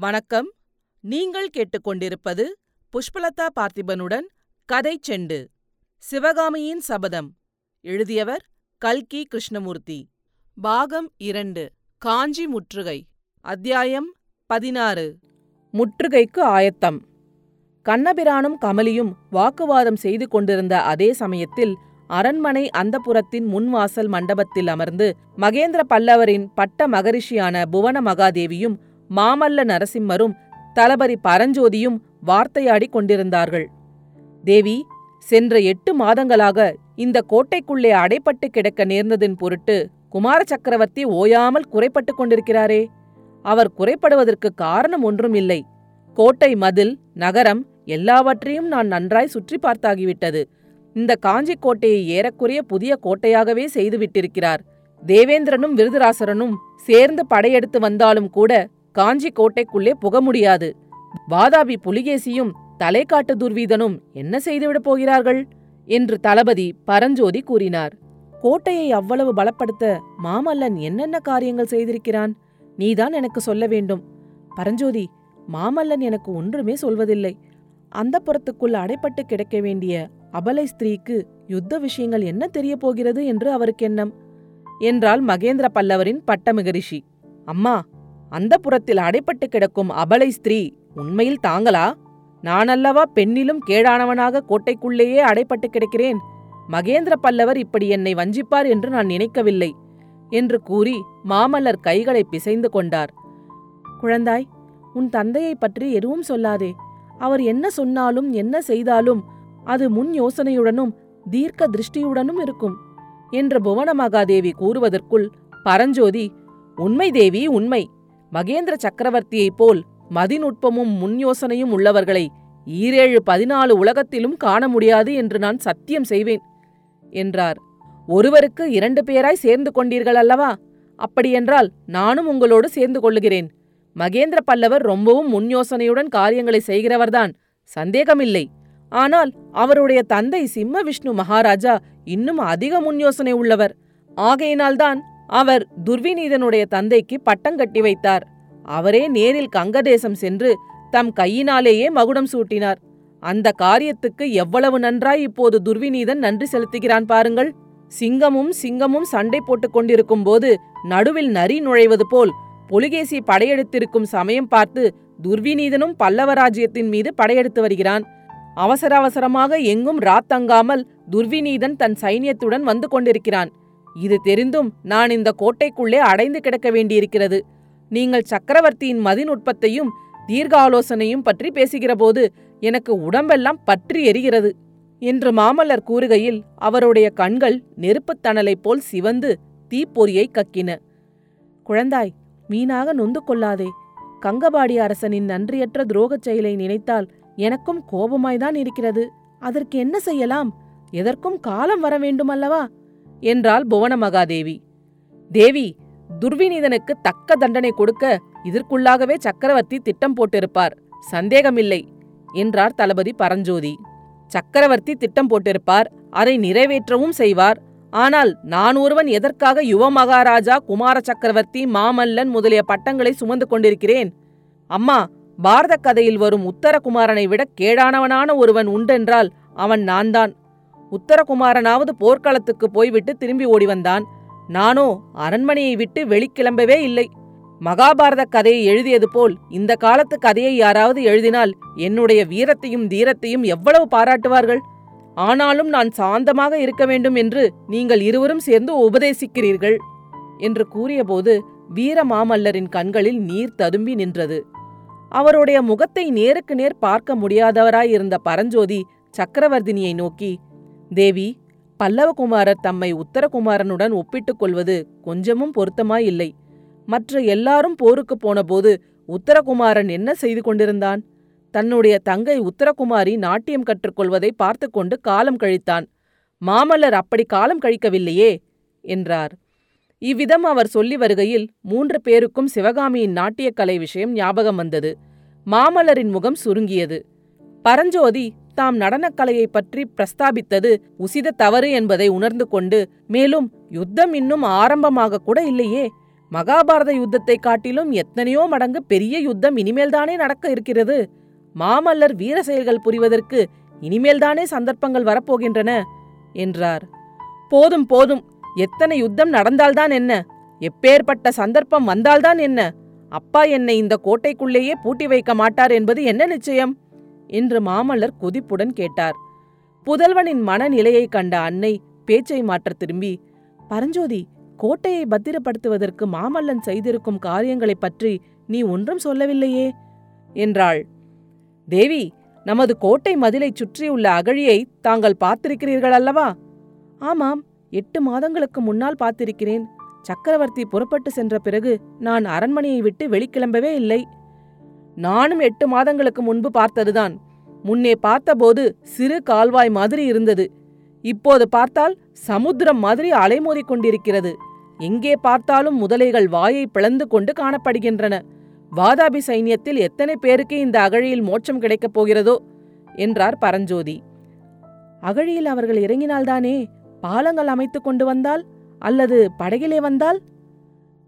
வணக்கம். நீங்கள் கேட்டுக்கொண்டிருப்பது புஷ்பலதா பார்த்திபனுடன் கதை செண்டு சிவகாமியின் சபதம். எழுதியவர் கல்கி கிருஷ்ணமூர்த்தி. பாகம் இரண்டு காஞ்சி முற்றுகை அத்தியாயம் பதினாறு. முற்றுகைக்கு ஆயத்தம். கண்ணபிரானும் கமலியும் வாக்குவாதம் செய்து கொண்டிருந்த அதே சமயத்தில் அரண்மனை அந்தப்புறத்தின் முன்வாசல் மண்டபத்தில் அமர்ந்து மகேந்திர பல்லவரின் பட்ட மகரிஷியான புவன மகாதேவியும் மாமல்ல நரசிம்மரும் தளபதி பரஞ்சோதியும் வார்த்தையாடிக் கொண்டிருந்தார்கள். தேவி சென்ற எட்டு மாதங்களாக இந்த கோட்டைக்குள்ளே அடைப்பட்டு கிடக்க நேர்ந்ததின் பொருட்டு குமார சக்கரவர்த்தி ஓயாமல் குறைப்பட்டுக் கொண்டிருக்கிறாரே. அவர் குறைப்படுவதற்கு காரணம் ஒன்றும் இல்லை. கோட்டை மதில் நகரம் எல்லாவற்றையும் நான் நன்றாய் சுற்றி பார்த்தாகிவிட்டது. இந்த காஞ்சி கோட்டையை ஏறக்குறைய புதிய கோட்டையாகவே செய்துவிட்டிருக்கிறார். தேவேந்திரனும் விருதுராசரனும் சேர்ந்து படையெடுத்து வந்தாலும் கூட காஞ்சி கோட்டைக்குள்ளே புக முடியாது. வாதாபி புலிகேசியும் தலைக்காட்டு துர்வீதனும் என்ன செய்துவிடப் போகிறார்கள்? என்று தளபதி பரஞ்சோதி கூறினார். கோட்டையை அவ்வளவு பலப்படுத்த மாமல்லன் என்னென்ன காரியங்கள் செய்திருக்கிறான்? நீதான் எனக்கு சொல்ல வேண்டும். பரஞ்சோதி மாமல்லன் எனக்கு ஒன்றுமே சொல்வதில்லை. அந்த புறத்துக்குள் அடைப்பட்டு கிடக்க வேண்டிய அபலை ஸ்திரீக்கு யுத்த விஷயங்கள் என்ன தெரிய போகிறது என்று அவருக்கு எண்ணம்? என்றாள் மகேந்திர பல்லவரின் பட்டமிகரிஷி அம்மா அந்த புறத்தில் அடைப்பட்டு கிடக்கும் அபலை ஸ்திரீ உண்மையில் தாங்களா? நானல்லவா பெண்ணிலும் கேடானவனாக கோட்டைக்குள்ளேயே அடைப்பட்டு கிடக்கிறேன். மகேந்திர பல்லவர் இப்படி என்னை வஞ்சிப்பார் என்று நான் நினைக்கவில்லை என்று கூறி மாமல்லர் கைகளை பிசைந்து கொண்டார். குழந்தாய் உன் தந்தையைப் பற்றி எதுவும் சொல்லாதே. அவர் என்ன சொன்னாலும் என்ன செய்தாலும் அது முன் யோசனையுடனும் தீர்க்க திருஷ்டியுடனும் இருக்கும் என்று புவனமகாதேவி கூறுவதற்குள் பரஞ்சோதி உண்மை தேவி உண்மை. மகேந்திர சக்கரவர்த்தியைப் போல் மதிநுட்பமும் முன் யோசனையும் உள்ளவர்களை ஈரேழு பதினாலு உலகத்திலும் காண முடியாது என்று நான் சத்தியம் செய்வேன் என்றார். ஒருவருக்கு இரண்டு பேராய் சேர்ந்து கொண்டீர்கள் அல்லவா? அப்படியென்றால் நானும் உங்களோடு சேர்ந்து கொள்ளுகிறேன். மகேந்திர பல்லவர் ரொம்பவும் முன் யோசனையுடன் காரியங்களை செய்கிறவர்தான் சந்தேகமில்லை. ஆனால் அவருடைய தந்தை சிம்ம விஷ்ணு மகாராஜா இன்னும் அதிக முன் யோசனை உள்ளவர். ஆகையினால்தான் அவர் துர்விநீதனுடைய தந்தைக்கு பட்டம் கட்டி வைத்தார். அவரே நேரில் கங்கதேசம் சென்று தம் கையினாலேயே மகுடம் சூட்டினார். அந்த காரியத்துக்கு எவ்வளவு நன்றாய் இப்போது துர்விநீதன் நன்றி செலுத்துகிறான் பாருங்கள். சிங்கமும் சிங்கமும் சண்டை போட்டுக் கொண்டிருக்கும் போது நடுவில் நரி நுழைவது போல் புலிகேசி படையெடுத்திருக்கும் சமயம் பார்த்து துர்விநீதனும் பல்லவராஜ்யத்தின் மீது படையெடுத்து வருகிறான். அவசர அவசரமாக எங்கும் ராத்தங்காமல் துர்விநீதன் தன் சைன்யத்துடன் வந்து கொண்டிருக்கிறான். இது தெரிந்தும் நான் இந்த கோட்டைக்குள்ளே அடைந்து கிடக்க வேண்டியிருக்கிறது. நீங்கள் சக்கரவர்த்தியின் மதிநுட்பத்தையும் தீர்க்க ஆலோசனையும் பற்றி பேசுகிறபோது எனக்கு உடம்பெல்லாம் பற்றி எரிகிறது என்று மாமல்லர் கூறுகையில் அவருடைய கண்கள் நெருப்புத் தணலைப் போல் சிவந்து தீப்பொறியை கக்கின. குழந்தாய் மீனாக நொந்து கொள்ளாதே. கங்கபாடி அரசனின் நன்றியற்ற துரோகச் செயலை நினைத்தால் எனக்கும் கோபமாய்தான் இருக்கிறது. அதற்கு என்ன செய்யலாம்? எதற்கும் காலம் வர வேண்டுமல்லவா? என்றாள் புவனமகாதேவி. தேவி துர்விநீதனுக்கு தக்க தண்டனை கொடுக்க இதற்குள்ளாகவே சக்கரவர்த்தி திட்டம் போட்டிருப்பார். சந்தேகமில்லை என்றார் தளபதி பரஞ்சோதி. சக்கரவர்த்தி திட்டம் போட்டிருப்பார் அதை நிறைவேற்றவும் செய்வார். ஆனால் நான் ஒருவன் எதற்காக யுவ மகாராஜா குமார சக்கரவர்த்தி மாமல்லன் முதலிய பட்டங்களை சுமந்து கொண்டிருக்கிறேன்? அம்மா பாரத கதையில் வரும் உத்தரகுமாரனை விட கேடானவனான ஒருவன் உண்டென்றால் அவன் நான்தான். உத்தரகுமாரனாவது போர்க்களத்துக்கு போய்விட்டு திரும்பி ஓடி வந்தான் நானோ அரண்மனையை விட்டு வெளிக்கிளம்பவே இல்லை. மகாபாரத கதையை எழுதியது போல் இந்த காலத்து கதையை யாராவது எழுதினால் என்னுடைய வீரத்தையும் தீரத்தையும் எவ்வளவு பாராட்டுவார்கள்? ஆனாலும் நான் சாந்தமாக இருக்க வேண்டும் என்று நீங்கள் இருவரும் சேர்ந்து உபதேசிக்கிறீர்கள் என்று கூறியபோது வீரமாமல்லரின் கண்களில் நீர் ததும்பி நின்றது. அவருடைய முகத்தை நேருக்கு நேர் பார்க்க முடியாதவராயிருந்த பரஞ்சோதி சக்கரவர்த்தினியை நோக்கி தேவி பல்லவகுமாரர் தம்மை உத்தரகுமாரனுடன் ஒப்பிட்டுக் கொள்வது கொஞ்சமும் பொருத்தமாயில்லை. மற்ற எல்லாரும் போருக்கு போனபோது உத்தரகுமாரன் என்ன செய்து கொண்டிருந்தான்? தன்னுடைய தங்கை உத்தரகுமாரி நாட்டியம் கற்றுக்கொள்வதை பார்த்து கொண்டு காலம் கழித்தான். மாமல்லர் அப்படி காலம் கழிக்கவில்லையே என்றார். இவ்விதம் அவர் சொல்லி வருகையில் மூன்று பேருக்கும் சிவகாமியின் நாட்டியக்கலை விஷயம் ஞாபகம் வந்தது. மாமல்லரின் முகம் சுருங்கியது. பரஞ்சோதி தாம் நடனக்கலையை பற்றி பிரஸ்தாபித்தது உசித தவறு என்பதை உணர்ந்து கொண்டு மேலும் யுத்தம் இன்னும் ஆரம்பமாக கூட இல்லையே. மகாபாரத யுத்தத்தை காட்டிலும் எத்தனையோ மடங்கு பெரிய யுத்தம் இனிமேல்தானே நடக்க இருக்கிறது. மாமல்லர் வீர செயல்கள் புரிவதற்கு இனிமேல்தானே சந்தர்ப்பங்கள் வரப்போகின்றன என்றார். போதும் போதும். எத்தனை யுத்தம் நடந்தால்தான் என்ன? எப்பேற்பட்ட சந்தர்ப்பம் வந்தால்தான் என்ன? அப்பா என்னை இந்த கோட்டைக்குள்ளேயே பூட்டி வைக்க மாட்டார் என்பது என்ன நிச்சயம்? என்று மாமல்லர் கொதிப்புடன் கேட்டார். புதல்வனின் மனநிலையை கண்ட அன்னை பேச்சை மாற்ற திரும்பி பரஞ்சோதி கோட்டையை பத்திரப்படுத்துவதற்கு மாமல்லன் செய்திருக்கும் காரியங்களைப் பற்றி நீ ஒன்றும் சொல்லவில்லையே? என்றாள். தேவி நமது கோட்டை மதிலைச் சுற்றியுள்ள அகழியை தாங்கள் பார்த்திருக்கிறீர்கள் அல்லவா? ஆமாம் எட்டு மாதங்களுக்கு முன்னால் பார்த்திருக்கிறேன். சக்கரவர்த்தி புறப்பட்டு சென்ற பிறகு நான் அரண்மனையை விட்டு வெளிக்கிளம்பவே இல்லை. நானும் எட்டு மாதங்களுக்கு முன்பு பார்த்ததுதான். முன்னே பார்த்தபோது சிறு கால்வாய் மாதிரி இருந்தது. இப்போது பார்த்தால் சமுத்திரம் மாதிரி அலைமோதிக் கொண்டிருக்கிறது. எங்கே பார்த்தாலும் முதலைகள் வாயை பிளந்து கொண்டு காணப்படுகின்றன. வாதாபி சைன்யத்தில் எத்தனை பேருக்கு இந்த அகழியில் மோட்சம் கிடைக்கப் போகிறதோ? என்றார் பரஞ்சோதி. அகழியில் அவர்கள் இறங்கினால்தானே? பாலங்கள் அமைத்துக் கொண்டு வந்தால் அல்லது படகிலே வந்தால்?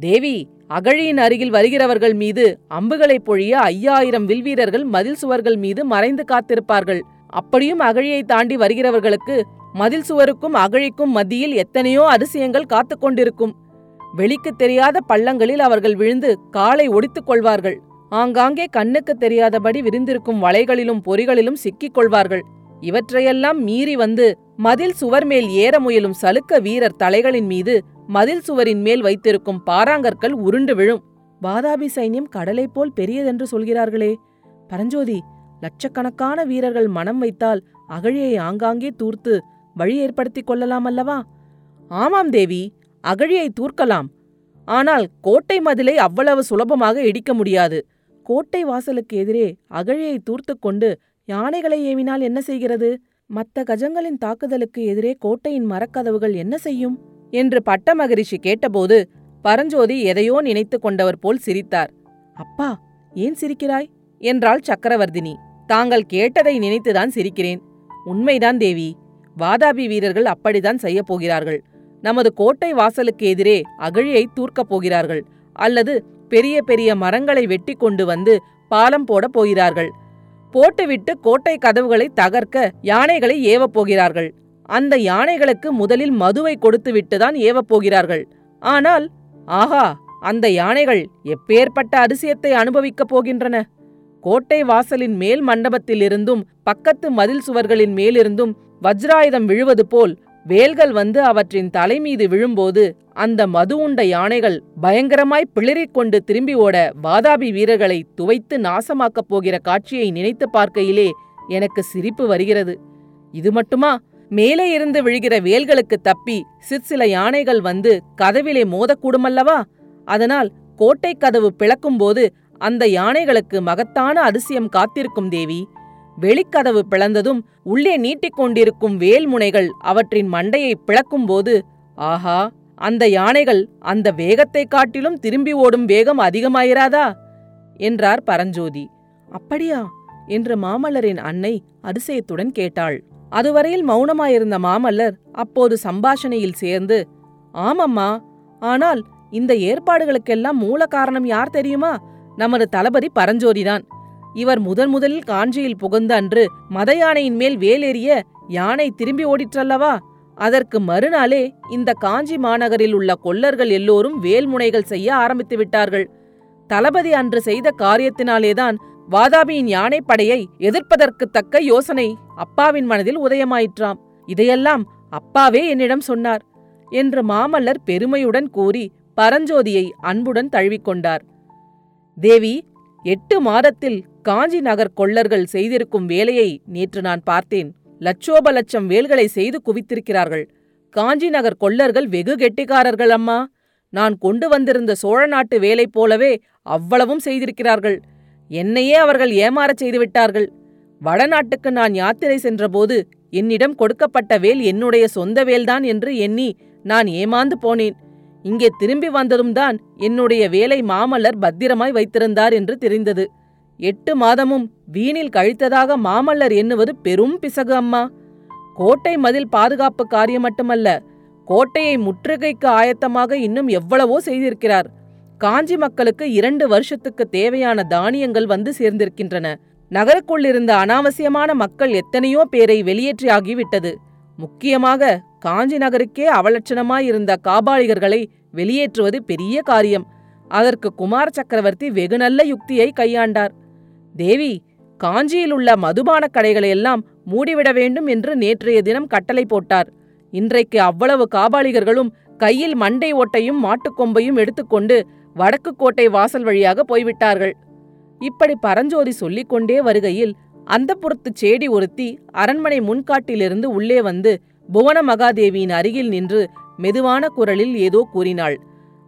தேவி அகழியின் அருகில் வருகிறவர்கள் மீது அம்புகளை பொழிய ஐயாயிரம் வில்வீரர்கள் மதில் சுவர்கள் மீது மறைந்து காத்திருப்பார்கள். அப்படியும் அகழியை தாண்டி வருகிறவர்களுக்கு மதில் சுவருக்கும் அகழிக்கும் மத்தியில் எத்தனையோ அதிசயங்கள் காத்து கொண்டிருக்கும். வெளிக்கு தெரியாத பள்ளங்களில் அவர்கள் விழுந்து காலை ஒடித்துக் கொள்வார்கள். ஆங்காங்கே கண்ணுக்கு தெரியாதபடி விரிந்திருக்கும் வலைகளிலும் பொறிகளிலும் சிக்கிக் கொள்வார்கள். இவற்றையெல்லாம் மீறி வந்து மதில் சுவர் மேல் ஏற முயலும் சலுக்க வீரர் தலைகளின் மீது மதில் சுவரின் மேல் வைத்திருக்கும் பாறாங்கற்கள் உருண்டு விழும். வாதாபி சைன்யம் கடலைப் போல் பெரியதென்று சொல்கிறார்களே. பரஞ்சோதி லட்சக்கணக்கான வீரர்கள் மனம் வைத்தால் அகழியை ஆங்காங்கே தூர்த்து வழி ஏற்படுத்திக் கொள்ளலாம் அல்லவா? ஆமாம் தேவி அகழியை தூர்க்கலாம். ஆனால் கோட்டை மதிலை அவ்வளவு சுலபமாக இடிக்க முடியாது. கோட்டை வாசலுக்கு எதிரே அகழியை தூர்த்துக் கொண்டு யானைகளை ஏவினால் என்ன செய்கிறது? மத்த கஜங்களின் தாக்குதலுக்கு எதிரே கோட்டையின் மரக்கதவுகள் என்ன செய்யும்? என்று பட்ட மகரிஷி கேட்டபோது பரஞ்சோதி எதையோ நினைத்து கொண்டவர் போல் சிரித்தார். அப்பா ஏன் சிரிக்கிறாய்? என்றாள் சக்கரவர்த்தினி. தாங்கள் கேட்டதை நினைத்துதான் சிரிக்கிறேன். உண்மைதான் தேவி. வாதாபி வீரர்கள் அப்படித்தான் செய்யப் போகிறார்கள். நமது கோட்டை வாசலுக்கு எதிரே அகழியை தூர்க்கப் போகிறார்கள். அல்லது பெரிய பெரிய மரங்களை வெட்டி கொண்டு வந்து பாலம் போடப் போகிறார்கள். போட்டுவிட்டு கோட்டை கதவுகளை தகர்க்க யானைகளை ஏவப் போகிறார்கள். அந்த யானைகளுக்கு முதலில் மதுவை கொடுத்துவிட்டுதான் ஏவப் போகிறார்கள். ஆனால் ஆஹா அந்த யானைகள் எப்பேற்பட்ட அதிசயத்தை அனுபவிக்கப் போகின்றன? கோட்டை வாசலின் மேல் மண்டபத்திலிருந்தும் பக்கத்து மதில் சுவர்களின் மேலிருந்தும் வஜ்ராயுதம் விழுவது போல் வேல்கள் வந்து அவற்றின் தலைமீது விழும்போது அந்த மது உண்ட யானைகள் பயங்கரமாய் பிளிரிக் கொண்டு திரும்பி ஓட வாதாபி வீரர்களை துவைத்து நாசமாக்கப் போகிற காட்சியை நினைத்து பார்க்கையிலே எனக்கு சிரிப்பு வருகிறது. இது மட்டுமா? மேலே இருந்து விழுகிற வேல்களுக்கு தப்பி சிற்சில யானைகள் வந்து கதவிலே மோதக்கூடுமல்லவா? அதனால் கோட்டை கதவு பிளக்கும்போது அந்த யானைகளுக்கு மகத்தான அதிசயம் காத்திருக்கும் தேவி. வெளிக்கதவு பிளந்ததும் உள்ளே நீட்டிக்கொண்டிருக்கும் வேல்முனைகள் அவற்றின் மண்டையை பிளக்கும்போது ஆஹா அந்த யானைகள் அந்த வேகத்தைக் காட்டிலும் திரும்பி ஓடும் வேகம் அதிகமாயிராதா? என்றார் பரஞ்சோதி. அப்படியா? என்று மாமல்லரின் அன்னை அதிசயத்துடன் கேட்டாள். அதுவரையில் மௌனமாயிருந்த மாமல்லர் அப்போது சம்பாஷணையில் சேர்ந்து ஆமம்மா ஆனால் இந்த ஏற்பாடுகளுக்கெல்லாம் மூல காரணம் யார் தெரியுமா? நமது தளபதி பரஞ்சோதிதான். இவர் முதன் முதலில் காஞ்சியில் புகுந்த அன்று மத யானையின் மேல் வேலேறிய யானை திரும்பி ஓடிற்றல்லவா? அதற்கு மறுநாளே இந்த காஞ்சி மாநகரில் உள்ள கொல்லர்கள் எல்லோரும் வேல்முனைகள் செய்ய ஆரம்பித்து விட்டார்கள். தளபதி அன்று செய்த காரியத்தினாலேதான் வாதாபியின் யானைப்படையை எதிர்ப்பதற்கு தக்க யோசனை அப்பாவின் மனதில் உதயமாயிற்றாம். இதையெல்லாம் அப்பாவே என்னிடம் சொன்னார் என்று மாமல்லர் பெருமையுடன் கூறி பரஞ்சோதியை அன்புடன் தழுவிக்கொண்டார். தேவி எட்டு மாதத்தில் காஞ்சி நகர் கொள்ளர்கள் செய்திருக்கும் வேலையை நேற்று நான் பார்த்தேன். லட்சோப லட்சம் வேல்களை செய்து குவித்திருக்கிறார்கள். காஞ்சி நகர் கொள்ளர்கள் வெகு கெட்டிக்காரர்கள் அம்மா. நான் கொண்டு வந்திருந்த சோழ நாட்டு வேலை போலவே அவ்வளவும் செய்திருக்கிறார்கள். என்னையே அவர்கள் ஏமாறச் செய்துவிட்டார்கள். வடநாட்டுக்கு நான் யாத்திரை சென்றபோது என்னிடம் கொடுக்கப்பட்ட வேல் என்னுடைய சொந்த வேல்தான் என்று எண்ணி நான் ஏமாந்து போனேன். இங்கே திரும்பி வந்ததும் தான் என்னுடைய வேலை மாமல்லர் பத்திரமாய் வைத்திருந்தார் என்று தெரிந்தது. எட்டு மாதமும் வீணில் கழித்ததாக மாமல்லர் எண்ணுவது பெரும் பிசகு அம்மா. கோட்டை மதில் பாதுகாப்பு காரியம் மட்டுமல்ல கோட்டையை முற்றுகைக்கு ஆயத்தமாக இன்னும் எவ்வளவோ செய்திருக்கிறார். காஞ்சி மக்களுக்கு இரண்டு வருஷத்துக்கு தேவையான தானியங்கள் வந்து சேர்ந்திருக்கின்றன. நகருக்குள் இருந்த அனாவசியமான மக்கள் எத்தனையோ பேரை வெளியேற்றியாகிவிட்டது. முக்கியமாக காஞ்சி நகருக்கே அவலட்சணமாயிருந்த காபாலிகர்களை வெளியேற்றுவது பெரிய காரியம். அதற்கு குமார சக்கரவர்த்தி வெகு நல்ல யுக்தியை கையாண்டார். தேவி காஞ்சியில் உள்ள மதுபான கடைகளையெல்லாம் மூடிவிட வேண்டும் என்று நேற்றைய தினம் கட்டளை போட்டார். இன்றைக்கு அவ்வளவு காபாலிகர்களும் கையில் மண்டை ஓட்டையும் மாட்டுக்கொம்பையும் எடுத்துக்கொண்டு வடக்கு கோட்டை வாசல் வழியாக போய்விட்டார்கள். இப்படி பரஞ்சோதி சொல்லிக் கொண்டே வருகையில் அந்த புறத்து சேடி ஒருத்தி அரண்மனை முன்காட்டிலிருந்து உள்ளே வந்து புவன மகாதேவியின் அருகில் நின்று மெதுவான குரலில் ஏதோ கூறினாள்.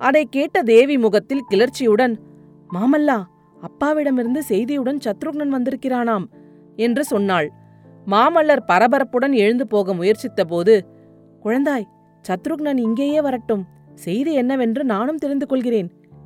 அதை கேட்ட தேவி முகத்தில் கிளர்ச்சியுடன் மாமல்லா அப்பாவிடமிருந்து செய்தியுடன் சத்ருக்னன் வந்திருக்கிறானாம் என்று சொன்னாள். மாமல்லர் பரபரப்புடன் எழுந்து போக முயற்சித்தபோது குழந்தாய் சத்ருக்னன் இங்கேயே வரட்டும். செய்தி என்னவென்று நானும் தெரிந்து கொள்கிறேன்.